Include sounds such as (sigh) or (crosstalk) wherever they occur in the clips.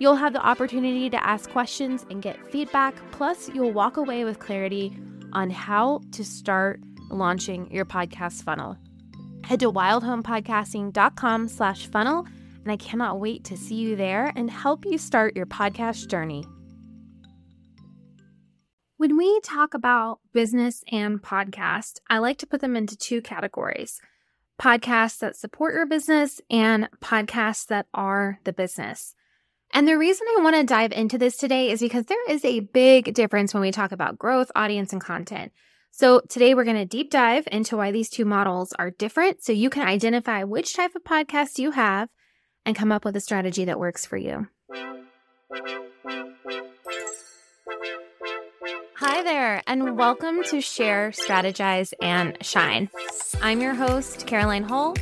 You'll have the opportunity to ask questions and get feedback, plus, you'll walk away with clarity on how to start launching your podcast funnel. Head to wildhomepodcasting.com slash funnel, and I cannot wait to see you there and help you start your podcast journey. When we talk about business and podcast, I like to put them into two categories podcasts that support your business and podcasts that are the business. And the reason I want to dive into this today is because there is a big difference when we talk about growth, audience, and content. So today we're going to deep dive into why these two models are different so you can identify which type of podcast you have and come up with a strategy that works for you. Hi there, and welcome to Share, Strategize, and Shine. I'm your host, Caroline Hull,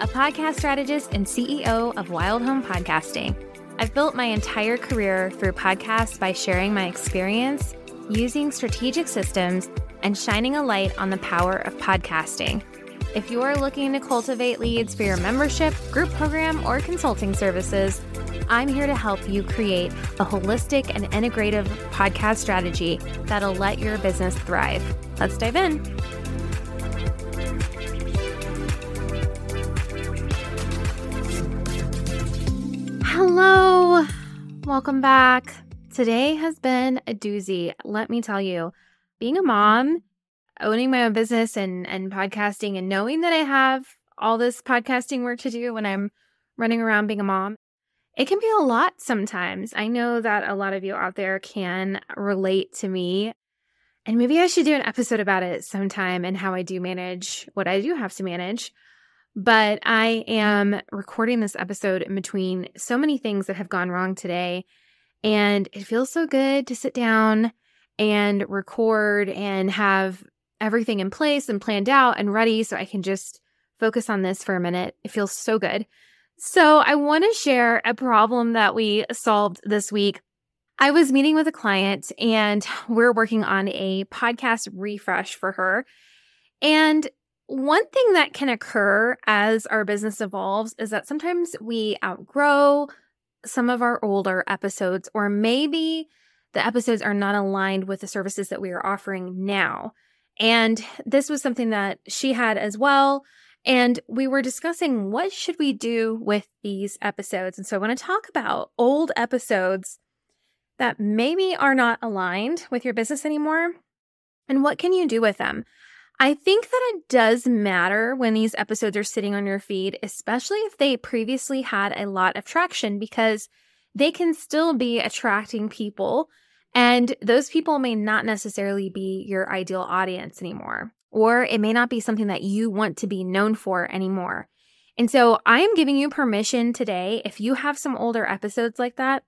a podcast strategist and CEO of Wild Home Podcasting. I've built my entire career through podcasts by sharing my experience, using strategic systems, and shining a light on the power of podcasting. If you are looking to cultivate leads for your membership, group program, or consulting services, I'm here to help you create a holistic and integrative podcast strategy that'll let your business thrive. Let's dive in. Hello, welcome back. Today has been a doozy. Let me tell you, being a mom, owning my own business and, and podcasting, and knowing that I have all this podcasting work to do when I'm running around being a mom, it can be a lot sometimes. I know that a lot of you out there can relate to me. And maybe I should do an episode about it sometime and how I do manage what I do have to manage. But I am recording this episode in between so many things that have gone wrong today. And it feels so good to sit down and record and have everything in place and planned out and ready so I can just focus on this for a minute. It feels so good. So, I want to share a problem that we solved this week. I was meeting with a client and we're working on a podcast refresh for her. And one thing that can occur as our business evolves is that sometimes we outgrow some of our older episodes, or maybe the episodes are not aligned with the services that we are offering now. And this was something that she had as well. And we were discussing what should we do with these episodes. And so I want to talk about old episodes that maybe are not aligned with your business anymore. And what can you do with them? I think that it does matter when these episodes are sitting on your feed, especially if they previously had a lot of traction, because they can still be attracting people. And those people may not necessarily be your ideal audience anymore, or it may not be something that you want to be known for anymore. And so I am giving you permission today. If you have some older episodes like that,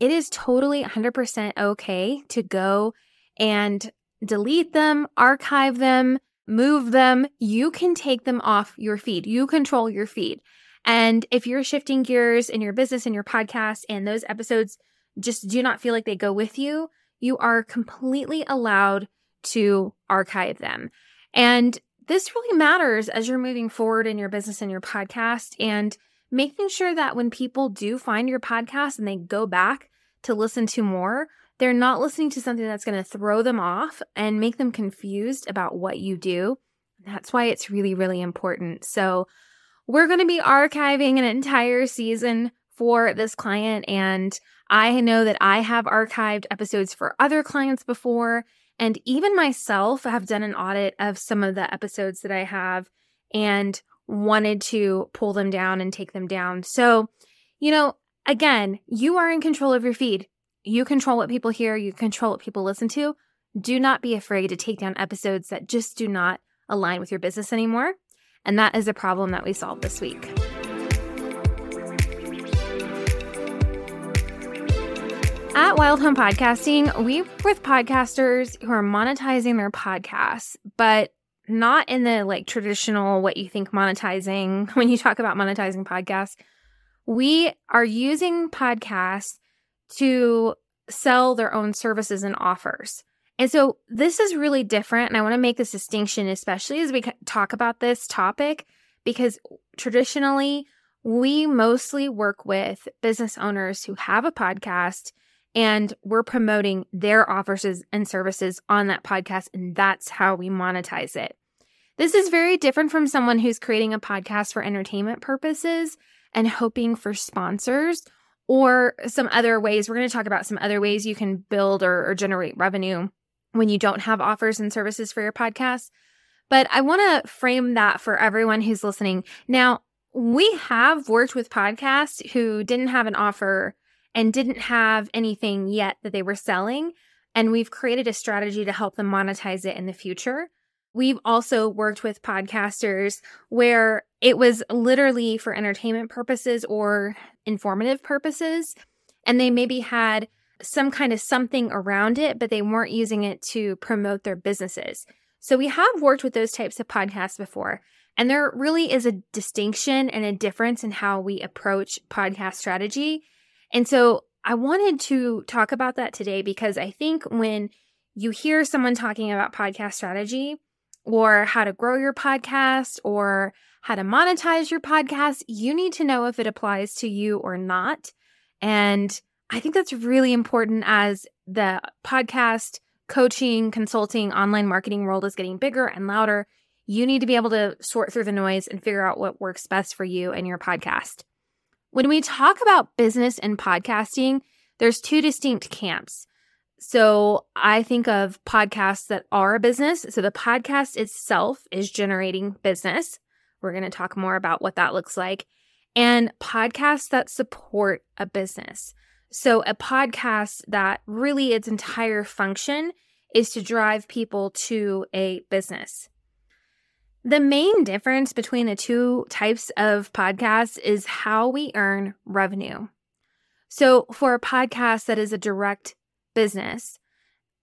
it is totally 100% okay to go and delete them, archive them, move them. You can take them off your feed. You control your feed. And if you're shifting gears in your business and your podcast and those episodes just do not feel like they go with you, you are completely allowed to archive them. And this really matters as you're moving forward in your business and your podcast and making sure that when people do find your podcast and they go back to listen to more, they're not listening to something that's going to throw them off and make them confused about what you do. That's why it's really, really important. So, we're going to be archiving an entire season for this client. And I know that I have archived episodes for other clients before. And even myself have done an audit of some of the episodes that I have and wanted to pull them down and take them down. So, you know, again, you are in control of your feed. You control what people hear, you control what people listen to. Do not be afraid to take down episodes that just do not align with your business anymore. And that is a problem that we solved this week. At Wild Home Podcasting, we work with podcasters who are monetizing their podcasts, but not in the like traditional what you think monetizing (laughs) when you talk about monetizing podcasts. We are using podcasts to sell their own services and offers. And so this is really different. And I want to make this distinction, especially as we talk about this topic, because traditionally we mostly work with business owners who have a podcast and we're promoting their offers and services on that podcast. And that's how we monetize it. This is very different from someone who's creating a podcast for entertainment purposes and hoping for sponsors or some other ways. We're going to talk about some other ways you can build or, or generate revenue when you don't have offers and services for your podcast. But I want to frame that for everyone who's listening. Now, we have worked with podcasts who didn't have an offer and didn't have anything yet that they were selling. And we've created a strategy to help them monetize it in the future. We've also worked with podcasters where it was literally for entertainment purposes or informative purposes. And they maybe had some kind of something around it, but they weren't using it to promote their businesses. So we have worked with those types of podcasts before. And there really is a distinction and a difference in how we approach podcast strategy. And so I wanted to talk about that today because I think when you hear someone talking about podcast strategy or how to grow your podcast or how to monetize your podcast, you need to know if it applies to you or not. And I think that's really important as the podcast coaching, consulting, online marketing world is getting bigger and louder. You need to be able to sort through the noise and figure out what works best for you and your podcast. When we talk about business and podcasting, there's two distinct camps. So I think of podcasts that are a business. So the podcast itself is generating business. We're going to talk more about what that looks like. And podcasts that support a business. So, a podcast that really its entire function is to drive people to a business. The main difference between the two types of podcasts is how we earn revenue. So, for a podcast that is a direct business,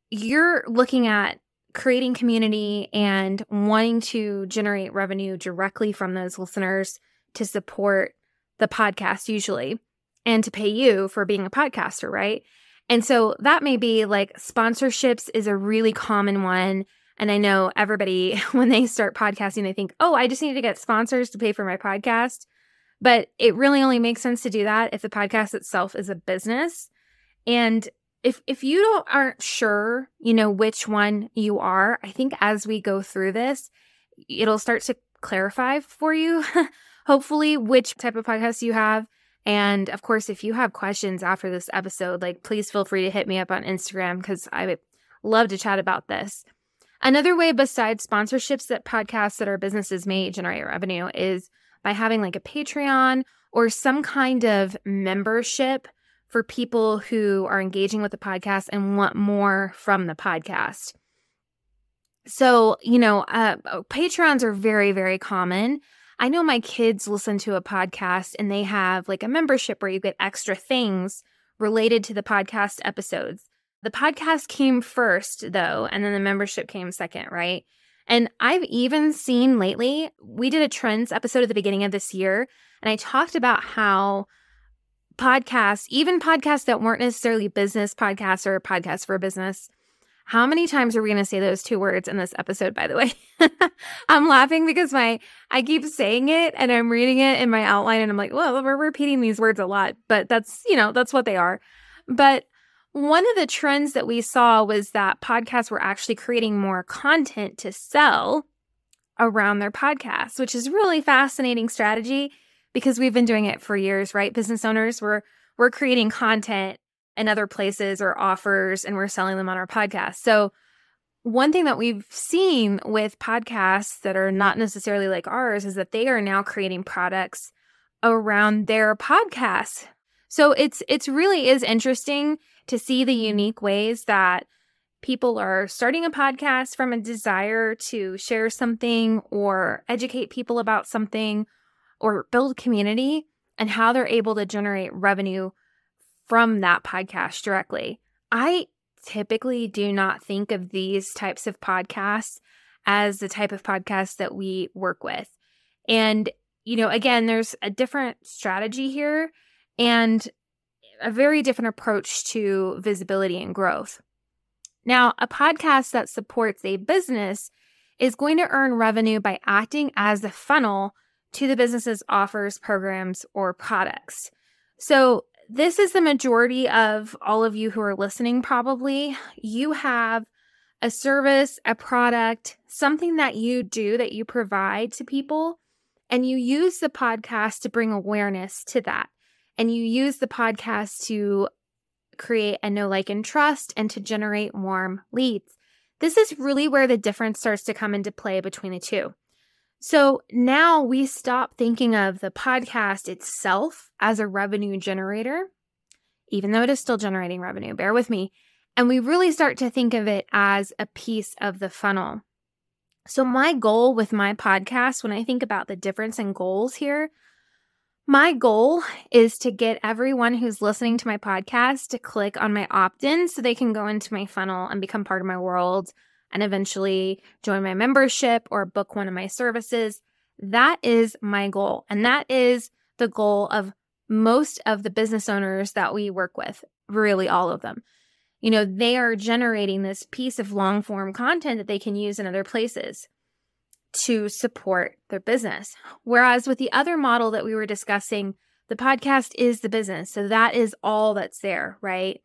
you're looking at creating community and wanting to generate revenue directly from those listeners to support the podcast, usually and to pay you for being a podcaster, right? And so that may be like sponsorships is a really common one. And I know everybody, (laughs) when they start podcasting, they think, oh, I just need to get sponsors to pay for my podcast. But it really only makes sense to do that if the podcast itself is a business. And if if you don't aren't sure, you know, which one you are, I think as we go through this, it'll start to clarify for you, (laughs) hopefully, which type of podcast you have and of course, if you have questions after this episode, like please feel free to hit me up on Instagram because I would love to chat about this. Another way besides sponsorships that podcasts that our businesses may generate revenue is by having like a Patreon or some kind of membership for people who are engaging with the podcast and want more from the podcast. So, you know, uh, Patreons are very, very common. I know my kids listen to a podcast and they have like a membership where you get extra things related to the podcast episodes. The podcast came first, though, and then the membership came second, right? And I've even seen lately, we did a trends episode at the beginning of this year, and I talked about how podcasts, even podcasts that weren't necessarily business podcasts or podcasts for a business, how many times are we going to say those two words in this episode, by the way? (laughs) I'm laughing because my, I keep saying it and I'm reading it in my outline and I'm like, well, we're repeating these words a lot, but that's, you know, that's what they are. But one of the trends that we saw was that podcasts were actually creating more content to sell around their podcasts, which is really fascinating strategy because we've been doing it for years, right? Business owners we're we're creating content and other places or offers and we're selling them on our podcast. So one thing that we've seen with podcasts that are not necessarily like ours is that they are now creating products around their podcasts. So it's it's really is interesting to see the unique ways that people are starting a podcast from a desire to share something or educate people about something or build community and how they're able to generate revenue from that podcast directly. I typically do not think of these types of podcasts as the type of podcast that we work with. And, you know, again, there's a different strategy here and a very different approach to visibility and growth. Now, a podcast that supports a business is going to earn revenue by acting as a funnel to the business's offers, programs, or products. So, this is the majority of all of you who are listening, probably. You have a service, a product, something that you do that you provide to people, and you use the podcast to bring awareness to that. And you use the podcast to create a know, like, and trust and to generate warm leads. This is really where the difference starts to come into play between the two. So now we stop thinking of the podcast itself as a revenue generator, even though it is still generating revenue. Bear with me. And we really start to think of it as a piece of the funnel. So, my goal with my podcast, when I think about the difference in goals here, my goal is to get everyone who's listening to my podcast to click on my opt in so they can go into my funnel and become part of my world and eventually join my membership or book one of my services. That is my goal. And that is the goal of most of the business owners that we work with, really all of them. You know, they are generating this piece of long form content that they can use in other places to support their business. Whereas with the other model that we were discussing, the podcast is the business. So that is all that's there, right?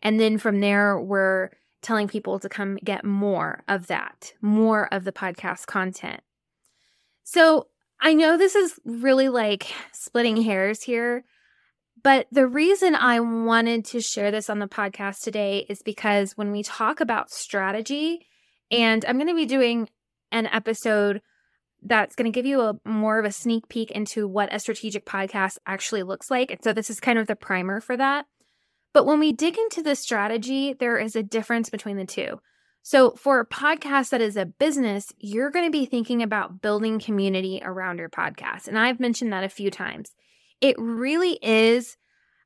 And then from there, we're telling people to come get more of that, more of the podcast content. So I know this is really like splitting hairs here, but the reason I wanted to share this on the podcast today is because when we talk about strategy, and I'm going to be doing an episode that's going to give you a more of a sneak peek into what a strategic podcast actually looks like. And so this is kind of the primer for that. But when we dig into the strategy, there is a difference between the two. So, for a podcast that is a business, you're going to be thinking about building community around your podcast. And I've mentioned that a few times. It really is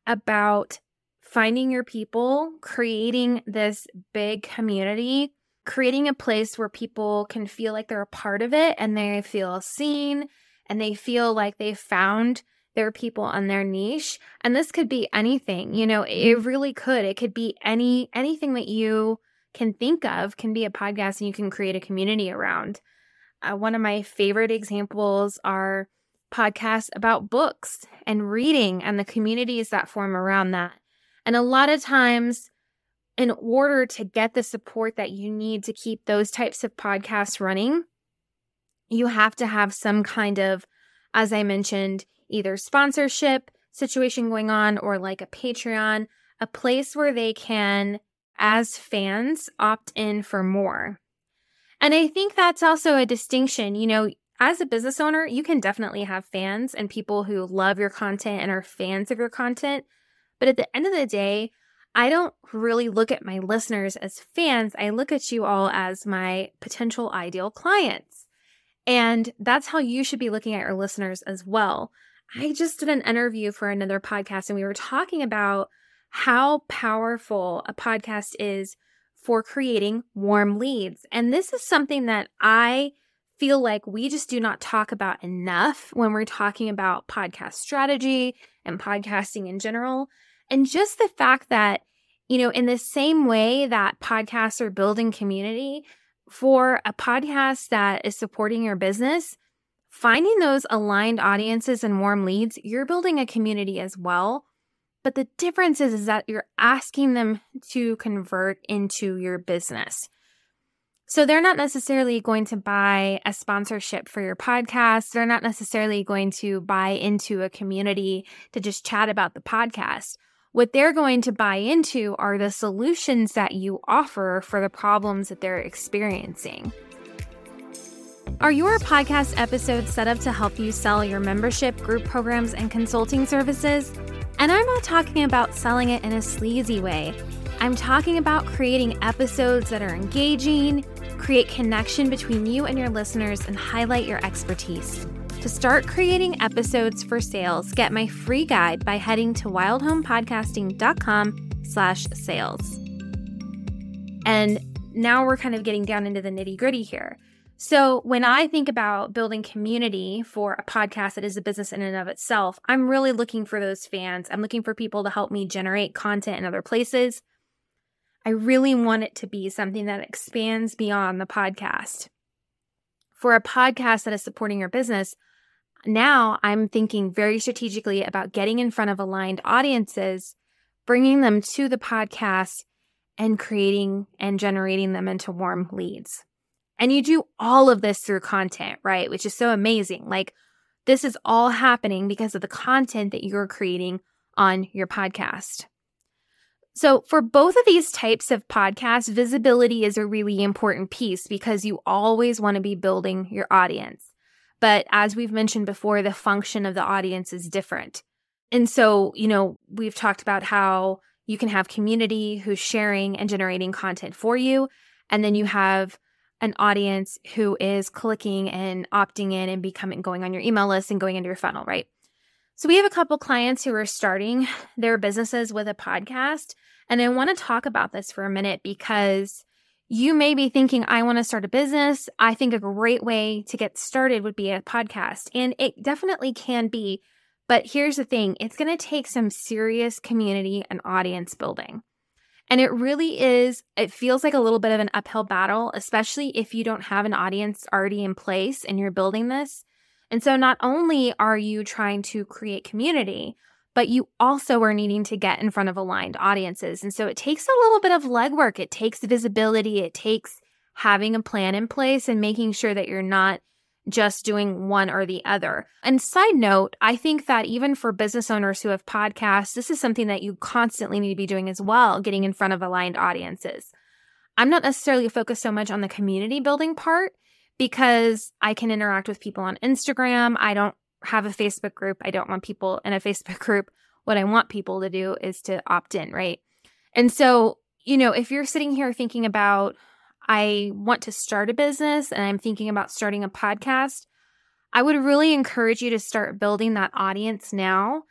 about finding your people, creating this big community, creating a place where people can feel like they're a part of it and they feel seen and they feel like they found there are people on their niche and this could be anything you know it mm-hmm. really could. It could be any anything that you can think of can be a podcast and you can create a community around. Uh, one of my favorite examples are podcasts about books and reading and the communities that form around that. And a lot of times in order to get the support that you need to keep those types of podcasts running you have to have some kind of as i mentioned either sponsorship situation going on or like a Patreon, a place where they can, as fans, opt in for more. And I think that's also a distinction. You know, as a business owner, you can definitely have fans and people who love your content and are fans of your content. But at the end of the day, I don't really look at my listeners as fans. I look at you all as my potential ideal clients. And that's how you should be looking at your listeners as well. I just did an interview for another podcast and we were talking about how powerful a podcast is for creating warm leads. And this is something that I feel like we just do not talk about enough when we're talking about podcast strategy and podcasting in general. And just the fact that, you know, in the same way that podcasts are building community, for a podcast that is supporting your business, Finding those aligned audiences and warm leads, you're building a community as well. But the difference is, is that you're asking them to convert into your business. So they're not necessarily going to buy a sponsorship for your podcast. They're not necessarily going to buy into a community to just chat about the podcast. What they're going to buy into are the solutions that you offer for the problems that they're experiencing. Are your podcast episodes set up to help you sell your membership, group programs, and consulting services? And I'm not talking about selling it in a sleazy way. I'm talking about creating episodes that are engaging, create connection between you and your listeners, and highlight your expertise. To start creating episodes for sales, get my free guide by heading to wildhomepodcasting.com slash sales. And now we're kind of getting down into the nitty gritty here. So, when I think about building community for a podcast that is a business in and of itself, I'm really looking for those fans. I'm looking for people to help me generate content in other places. I really want it to be something that expands beyond the podcast. For a podcast that is supporting your business, now I'm thinking very strategically about getting in front of aligned audiences, bringing them to the podcast, and creating and generating them into warm leads. And you do all of this through content, right? Which is so amazing. Like, this is all happening because of the content that you're creating on your podcast. So, for both of these types of podcasts, visibility is a really important piece because you always want to be building your audience. But as we've mentioned before, the function of the audience is different. And so, you know, we've talked about how you can have community who's sharing and generating content for you. And then you have an audience who is clicking and opting in and becoming going on your email list and going into your funnel, right? So we have a couple clients who are starting their businesses with a podcast. And I want to talk about this for a minute because you may be thinking, I want to start a business. I think a great way to get started would be a podcast. And it definitely can be. But here's the thing it's going to take some serious community and audience building. And it really is, it feels like a little bit of an uphill battle, especially if you don't have an audience already in place and you're building this. And so not only are you trying to create community, but you also are needing to get in front of aligned audiences. And so it takes a little bit of legwork. It takes visibility. It takes having a plan in place and making sure that you're not just doing one or the other. And side note, I think that even for business owners who have podcasts, this is something that you constantly need to be doing as well, getting in front of aligned audiences. I'm not necessarily focused so much on the community building part because I can interact with people on Instagram. I don't have a Facebook group. I don't want people in a (laughs) Facebook group. What I want people to do is to opt in, right? And so, you know, if you're sitting here thinking about, I want to start a business and I'm thinking about starting a podcast, I would really encourage you to start building that audience now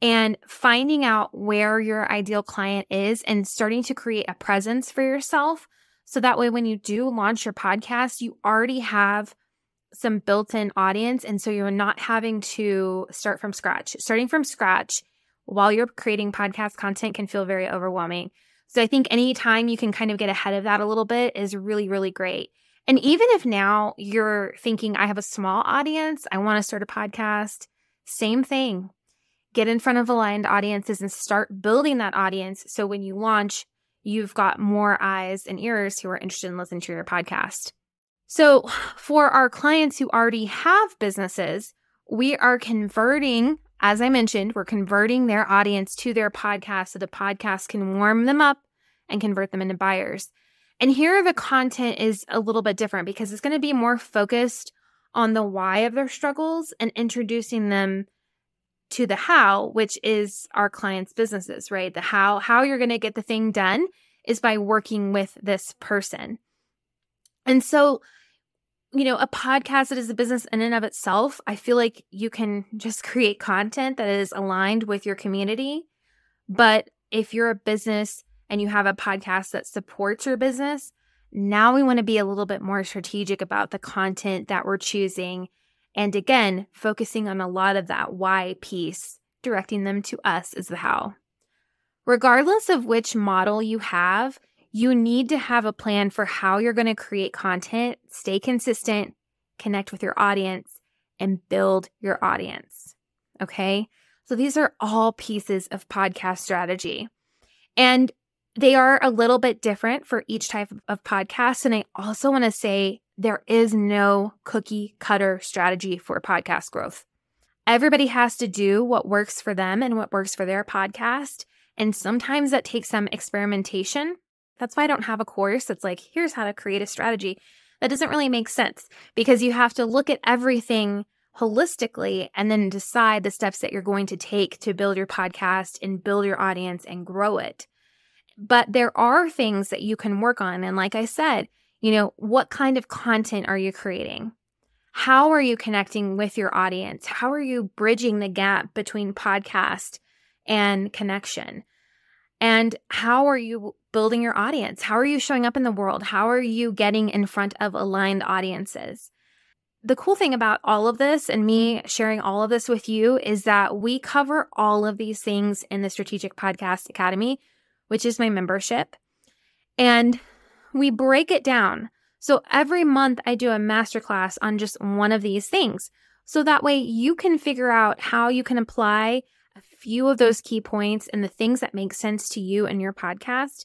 and finding out where your ideal client is and starting to create a presence for yourself. So that way, when you do launch your podcast, you already have some built in audience. And so you're not having to start from scratch. Starting from scratch while you're creating podcast content can feel very overwhelming. So I think anytime you can kind of get ahead of that a little bit is really, really great. And even if now you're thinking, I have a small audience, I want to start a podcast, same thing. Get in front of aligned audiences and start building that audience. So when you launch, you've got more eyes and ears who are interested in listening to your podcast. So, for our clients who already have businesses, we are converting, as I mentioned, we're converting their audience to their podcast so the podcast can warm them up and convert them into buyers. And here the content is a little bit different because it's going to be more focused on the why of their struggles and introducing them to the how, which is our clients' businesses, right? The how, how you're going to get the thing done is by working with this person. And so you know, a podcast that is a business in and of itself, I feel like you can just (laughs) create content that is aligned with your community. But if you're a business and you have a podcast that supports your business, now we want to be a little bit more strategic about the content that we're choosing. And again, focusing on a lot of that why piece, directing them to us is the how. Regardless of which model you have, you need to have a plan for how you're going to create content, stay consistent, connect with your audience, and build your audience. Okay. So these are all pieces of podcast strategy. And they are a little bit different for each type of podcast. And I also want to say there is no cookie cutter strategy for podcast growth. Everybody has to do what works for them and what works for their podcast. And sometimes that takes some experimentation that's why I don't have a course that's like, here's how to create a strategy. That doesn't really make sense because you have to look at everything holistically and then decide the steps that you're going to take to build your podcast and build your audience and grow it. But there are things that you can work on. And like I said, you know, what kind of content are you creating? how are you connecting with your audience? How are you bridging the gap between podcast and connection? And how are you building your audience? How are you showing up in the world? How are you getting in front of aligned audiences? The cool thing about all of this and me sharing all of this with you is that we cover all of these things in the Strategic Podcast Academy, which is my membership. And we break it down. So every month I do a masterclass on just one of these things. So that way you can figure out how you can apply a few of those key points and the things that make sense to you and your podcast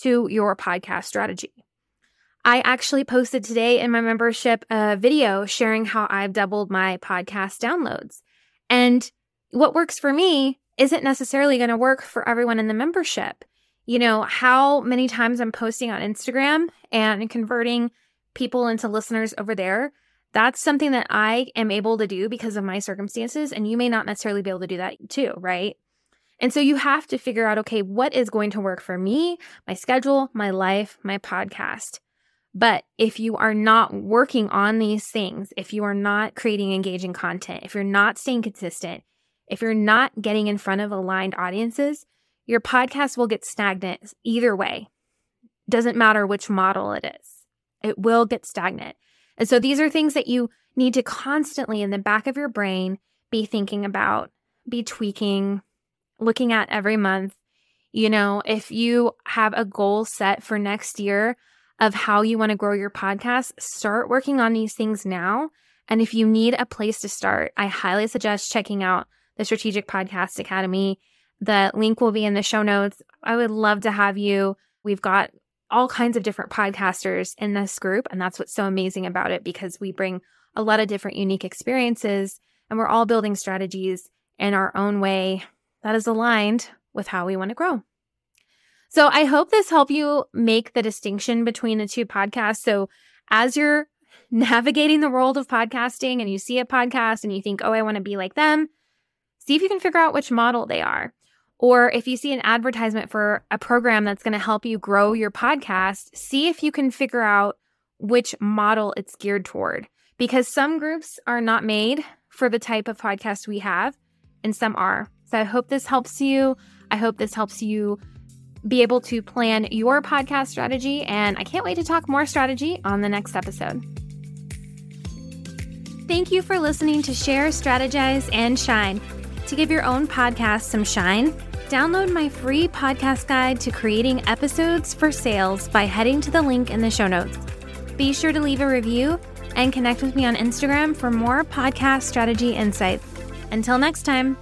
to your podcast strategy. I actually posted today in my membership a video sharing how I've doubled my podcast downloads. And what works for me isn't necessarily going to work for everyone in the membership. You know, how many times I'm posting on Instagram and converting people into listeners over there. That's something that I am able to do because of my circumstances. And you may not necessarily be able to do that too, right? And so you have to figure out okay, what is going to work for me, my schedule, my life, my podcast. But if you are not working on these things, if you are not creating engaging content, if you're not staying consistent, if you're not getting in front of aligned audiences, your podcast will get stagnant either way. Doesn't matter which model it is, it will get stagnant. And so these are things that you need to constantly in the back of your brain be thinking about, be tweaking, looking at every month. You know, if you have a goal set for next year, of how you want to grow your podcast, start working on these things now. And if you need a place to start, I highly suggest checking out the Strategic Podcast Academy. The link will be in the show notes. I would love to have you. We've got all kinds of different podcasters in this group. And that's what's so amazing about it because we bring a lot of different unique experiences and we're all building strategies in our own way that is aligned with how we want to grow. So I hope this helped you make the distinction between the two podcasts. So as you're (laughs) navigating the world of podcasting and you see a podcast and you think, oh, I want to be like them, see if you can figure out which model they are. Or if you see an advertisement for a program that's going to help you grow your podcast, see if you can figure out which model it's geared toward. Because some groups are not made for the type of podcast we have, and some are. So I hope this helps you. I hope this helps you be able to plan your podcast strategy. And I can't wait to talk more strategy on the next episode. Thank you for listening to Share, Strategize, and Shine. To give your own podcast some shine, download my free podcast guide to creating episodes for sales by heading to the link in the show notes. Be sure to leave a review and connect with me on Instagram for more podcast strategy insights. Until next time.